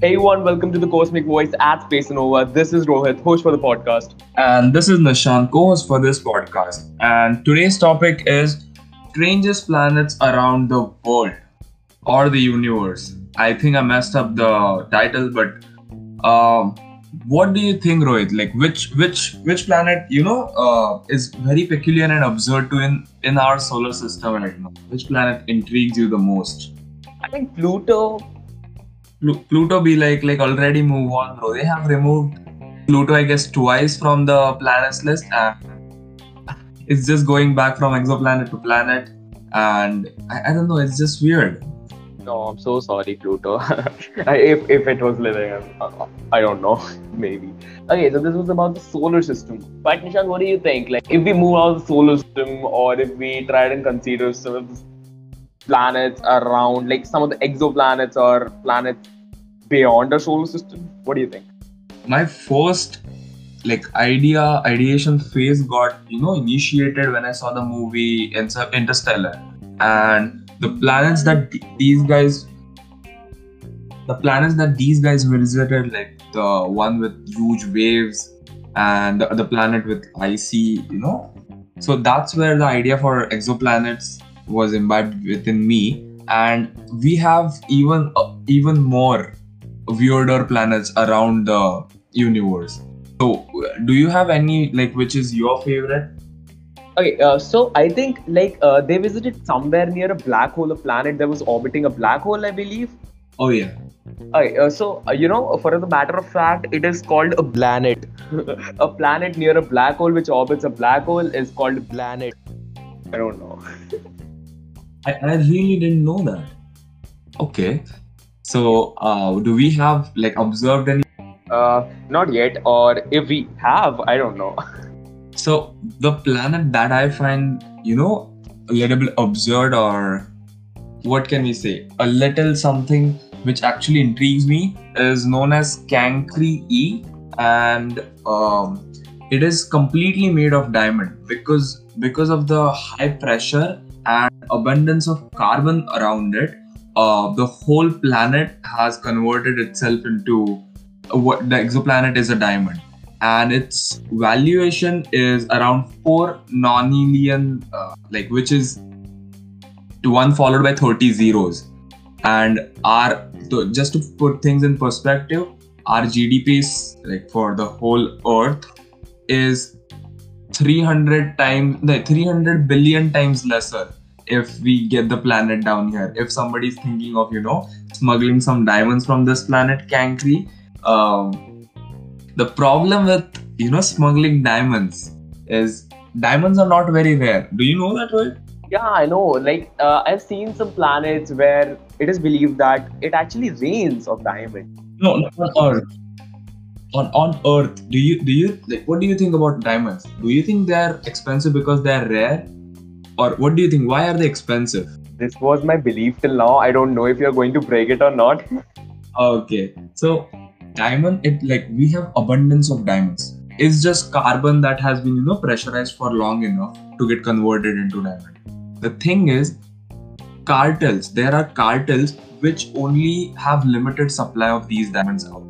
Hey everyone, welcome to the Cosmic Voice at Space Nova. This is Rohit, host for the podcast. And this is Nishan, co host for this podcast. And today's topic is strangest planets around the world or the universe. I think I messed up the title, but um, what do you think, Rohit? Like which which which planet you know uh, is very peculiar and absurd to in in our solar system right now? Which planet intrigues you the most? I think Pluto Plu- Pluto be like like already move on, bro. They have removed Pluto, I guess, twice from the planets list, and it's just going back from exoplanet to planet. And I, I don't know, it's just weird. No, I'm so sorry, Pluto. if, if it was living, I, don't know, maybe. Okay, so this was about the solar system. But Nishan, what do you think? Like, if we move out of the solar system, or if we try and consider some of planets around, like some of the exoplanets or planets beyond our solar system, what do you think? My first like idea ideation phase got you know initiated when I saw the movie Inter- Interstellar, and the planets that these guys the planets that these guys visited like the one with huge waves and the, the planet with icy you know? So that's where the idea for exoplanets was imbibed within me and we have even uh, even more weirder planets around the universe so do you have any like which is your favorite Okay, uh, so I think like uh, they visited somewhere near a black hole, a planet that was orbiting a black hole, I believe. oh yeah Okay, uh, so uh, you know, for the matter of fact, it is called a planet. a planet near a black hole which orbits a black hole is called a planet. I don't know. I, I really didn't know that. Okay. So, uh, do we have like observed any? Uh, not yet, or if we have, I don't know. So, the planet that I find, you know, a little bit absurd, or what can we say, a little something which actually intrigues me is known as Cancri E, and um, it is completely made of diamond because because of the high pressure and abundance of carbon around it uh, the whole planet has converted itself into what the exoplanet is a diamond. And its valuation is around 4 nonillion uh, like which is one followed by 30 zeros. And our so just to put things in perspective our gdp is like for the whole earth is 300 times like 300 billion times lesser if we get the planet down here. If somebody's thinking of you know smuggling some diamonds from this planet cancri um, the problem with you know smuggling diamonds is diamonds are not very rare. Do you know that right Yeah, I know. Like uh, I've seen some planets where it is believed that it actually rains of diamonds. no not on earth. On on earth. Do you do you like what do you think about diamonds? Do you think they're expensive because they're rare or what do you think why are they expensive This was my belief till now. I don't know if you're going to break it or not. Okay, so diamond, it like we have abundance of diamonds. It's just carbon that has been, you know, pressurized for long enough to get converted into diamond. The thing is, cartels. There are cartels which only have limited supply of these diamonds out,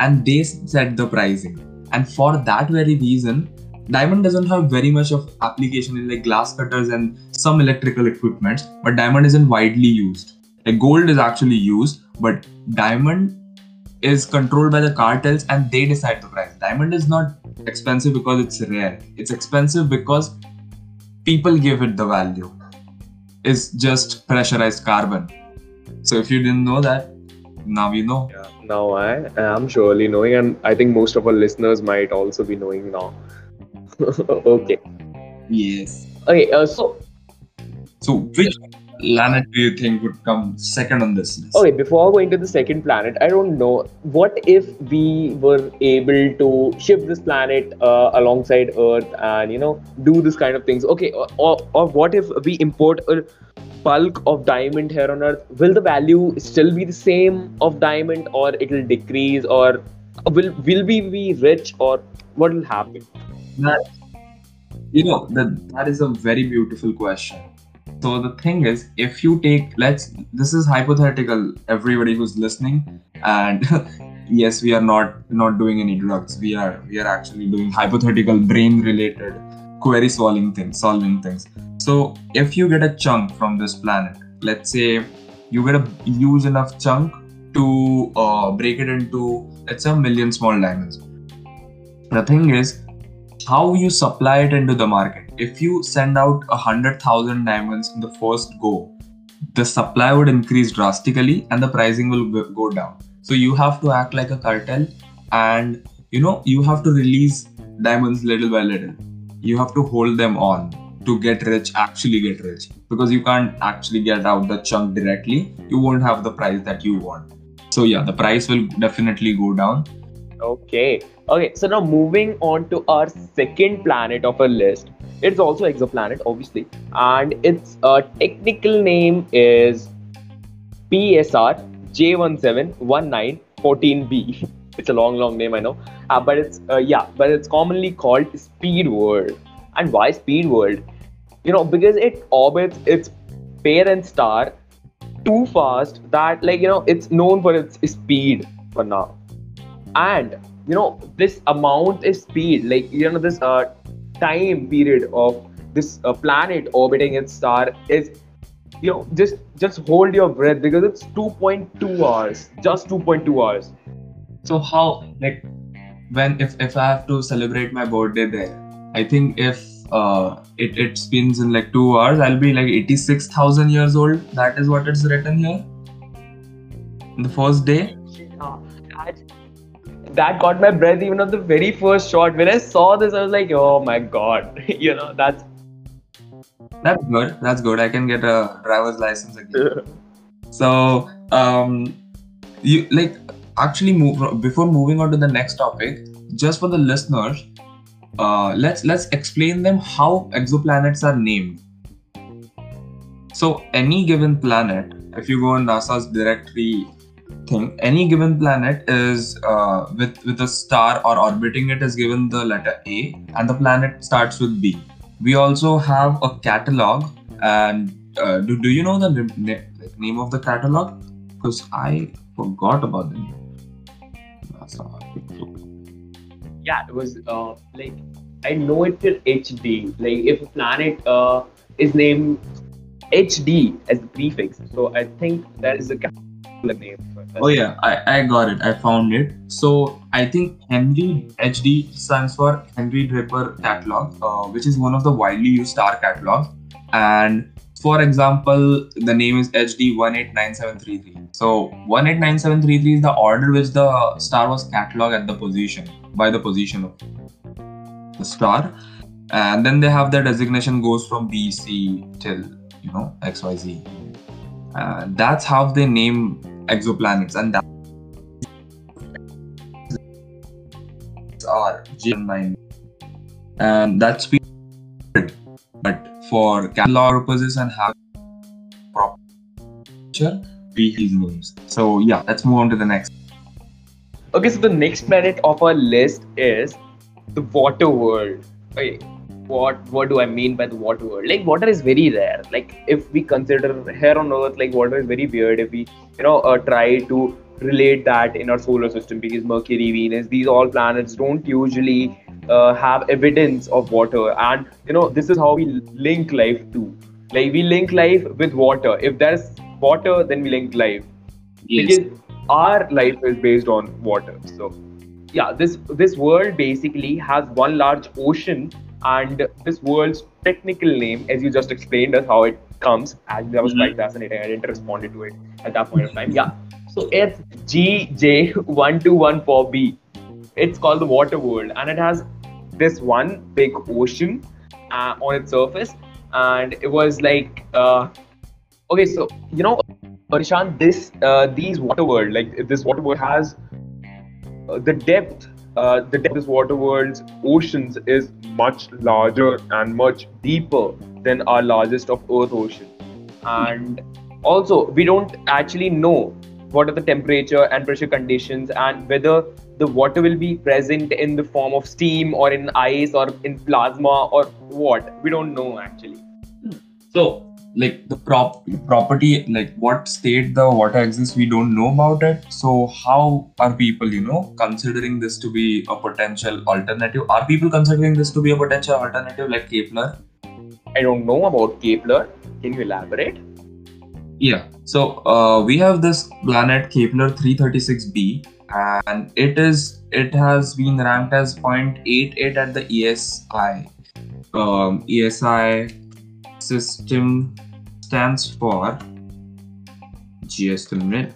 and they set the pricing. And for that very reason, diamond doesn't have very much of application in like glass cutters and some electrical equipments, but diamond isn't widely used. Like gold is actually used, but diamond is controlled by the cartels and they decide the price. Diamond is not expensive because it's rare. It's expensive because people give it the value. It's just pressurized carbon. So if you didn't know that, now you know. Yeah, now I am surely knowing, and I think most of our listeners might also be knowing now. okay. Yes. Okay. Uh, so So which planet do you think would come second on this list? okay, before going to the second planet, I don't know. What if we were able to ship this planet uh, alongside Earth and you know do this kind of things? Okay. Or, or, or what if we import a bulk of diamond here on Earth? Will the value still be the same of diamond, or it will decrease, or will will we be rich, or what will happen? That you know that that is a very beautiful question. So the thing is if you take let's this is hypothetical everybody who's listening and yes we are not not doing any drugs. We are we are actually doing hypothetical brain related query solving things solving things. So if you get a chunk from this planet let's say you get a huge enough chunk to uh, break it into let's say a million small diamonds. The thing is how you supply it into the market if you send out a hundred thousand diamonds in the first go the supply would increase drastically and the pricing will go down so you have to act like a cartel and you know you have to release diamonds little by little. You have to hold them on to get rich, actually get rich. Because you can't actually get out the chunk directly. You won't have the price that you want. So yeah, the price will definitely go down. Okay. Okay. So now moving on to our second planet of our list. It's also exoplanet, obviously, and its uh, technical name is PSR J171914B. It's a long, long name, I know. Uh, but it's uh, yeah, but it's commonly called Speed World. And why Speed World? You know, because it orbits its parent star too fast that like you know it's known for its speed for now. And you know this amount is speed, like you know this uh, time period of this uh, planet orbiting its star is you know just just hold your breath because it's 2.2 hours just 2.2 hours. So how like when if if i have to celebrate my birthday there i think if uh, it, it spins in like two hours i'll be like 86000 years old. That is what it's written here. The first day that got my breath even on the very first shot when i saw this i was like oh my god you know that's that's good. That's good. I can get a driver's license again. so, um, you like actually move before moving on to the next topic. Just for the listeners, uh, let's let's explain them how exoplanets are named. So, any given planet, if you go on NASA's directory thing, any given planet is uh, with with a star or orbiting it is given the letter A, and the planet starts with B. We also have a catalog and uh, do, do you know the name of the catalog? Because i forgot about the name. Yeah it was uh, like i know it till hd like if a planet uh, is named hd as the prefix so i think that is a name Oh yeah, I, I got it. I found it. So I think Henry HD stands for Henry Draper catalog, uh, which is one of the widely used star catalogs. And for example, the name is HD 189733. So 189733 is the order which the star was cataloged at the position by the position of the star. And then they have the designation goes from BC till you know XYZ. Uh, that's how they name exoplanets and that are G9 and that's weird but for catalog purposes and have proper we these names so yeah let's move on to the next. Okay so the next planet of our list is the water world. Okay what what do I mean by the water world? Like water is very rare. Like if we consider here on Earth, like water is very weird. If we you know uh, try to relate that in our solar system, because Mercury, Venus, these all planets don't usually uh, have evidence of water, and you know this is how we link life to. Like we link life with water. If there's water, then we link life. Yes. Because our life is based on water. So yeah, this this world basically has one large ocean and this world's technical name, as you just explained us how it comes, actually that was mm-hmm. quite fascinating. I didn't respond to it at that point of time. Yeah. So it's GJ1214b. It's called the water world and it has this one big ocean uh, on its surface. And it was like, uh, okay, so you know, Parishan, this uh, these water world, like this water world has uh, the depth uh, the this water world's oceans is much larger and much deeper than our largest of Earth ocean. And also, we don't actually know what are the temperature and pressure conditions and whether the water will be present in the form of steam or in ice or in plasma or what. We don't know actually. So, like the prop property, like what state the water exists, we don't know about it. So how are people, you know, considering this to be a potential alternative? Are people considering this to be a potential alternative like Kepler? I don't know about Kepler. Can you elaborate? Yeah. So uh, we have this planet Kepler 336b, and it is it has been ranked as 0.88 at the ESI. Um, ESI system stands for just a minute.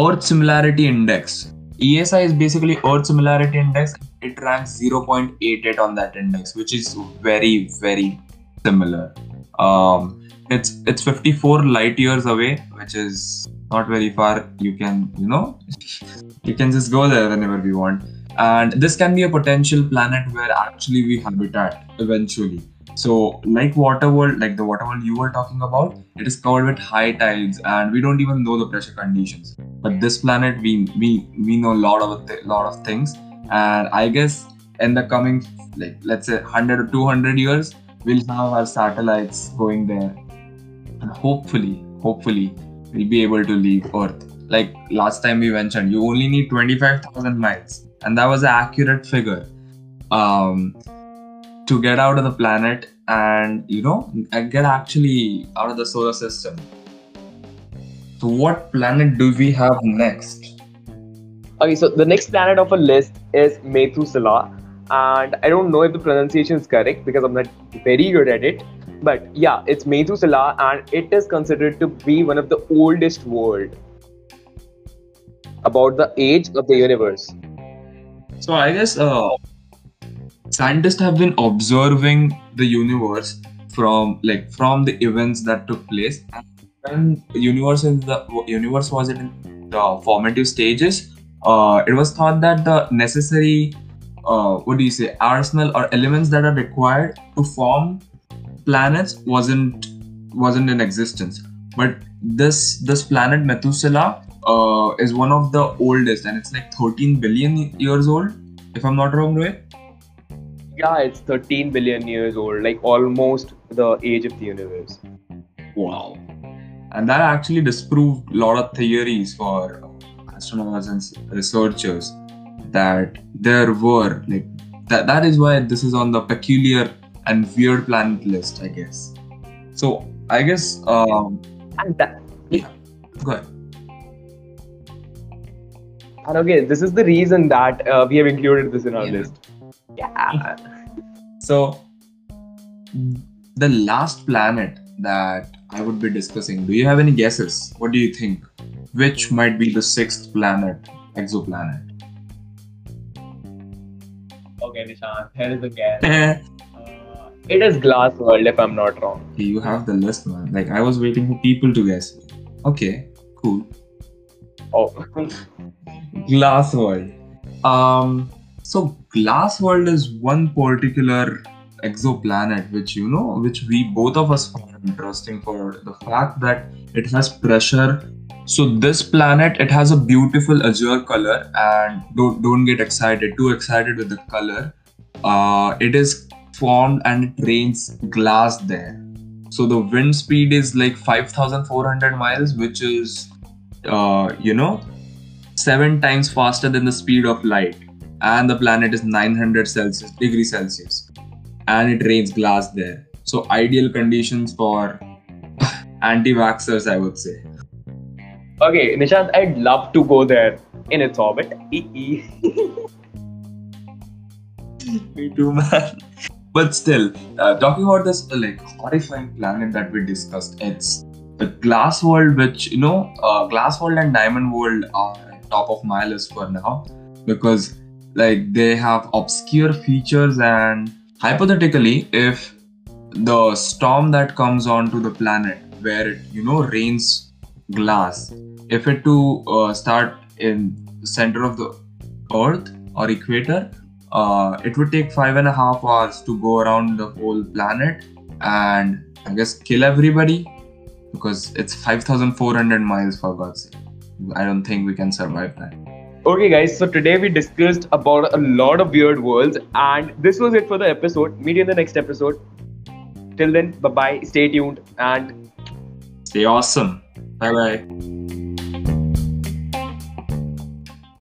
Earth Similarity Index. ESI is basically Earth Similarity Index. It ranks 0.88 on that index, which is very very similar. Um, it's it's 54 light years away which is not very far you can you know you can just go there whenever we want and this can be a potential planet where actually we habitat eventually so like water world like the water world you were talking about it is covered with high tides and we don't even know the pressure conditions. But this planet we we we know a lot of th- lot of things. And i guess in the coming like let's say 100 or 200 years we'll have our satellites going there. And hopefully hopefully we'll be able to leave earth. Like last time we mentioned you only need 25000 miles. And that was an accurate figure. Um, to get out of the planet and you know get actually out of the solar system so what planet do we have next Okay, so the next planet of a list is Methuselah, and I don't know if the pronunciation is correct because I'm not very good at it. But yeah, it's Methuselah, and it is considered to be one of the oldest world about the age of the universe. so i guess uh, scientists have been observing the universe from like from the events that took place and universe in the universe was in the formative stages uh, it was thought that the necessary uh, what do you say arsenal or elements that are required to form planets wasn't wasn't in existence but this this planet methuselah uh, is one of the oldest and it's like 13 billion years old if i'm not wrong Rohit. Yeah, it's 13 billion years old, like almost the age of the universe. wow and that actually disproved a lot of theories for astronomers and researchers that there were like that, that is why this is on the peculiar and weird planet list i guess so i guess um And that, yeah. go ahead and okay, this is the reason that uh, we have included this in our Yeah. list. Yeah. So, the last planet that I would be discussing, do you have any guesses? What do you think? Which might be the sixth planet, exoplanet? Okay, Nishant, here is a guess. Uh, it is Glass World, if I'm not wrong. You have the list, man. Like, I was waiting for people to guess. Okay, cool. Oh, Glass World. Um, so Glass World is one particular exoplanet which you know which we both of us find interesting for the fact that it has pressure. So this planet it has a beautiful azure color and don't don't get excited too excited with the color. Uh, it is formed and it rains glass there. So the wind speed is like 5400 miles which is uh, you know seven times faster than the speed of light and the planet is 900 celsius degree celsius. And it rains glass there. So ideal conditions for anti-vaxxers i would say. Okay, Nishant, I'd love to go there in its orbit. Me too man. But still uh, talking about this uh, like horrifying planet that we discussed it's the glass world which you know uh, glass world and diamond world are top of my list for now. Because like they have obscure features and hypothetically if the storm that comes onto the planet where it you know rains glass if it to uh, start in center of the earth or equator uh, it would take five and a half hours to go around the whole planet and i guess kill everybody because it's 5400 miles for god's sake. I don't think we can survive that Okay, guys, so today we discussed about a lot of weird worlds, and this was it for the episode. Meet you in the next episode. till then bye bye stay tuned and Stay awesome. Bye bye.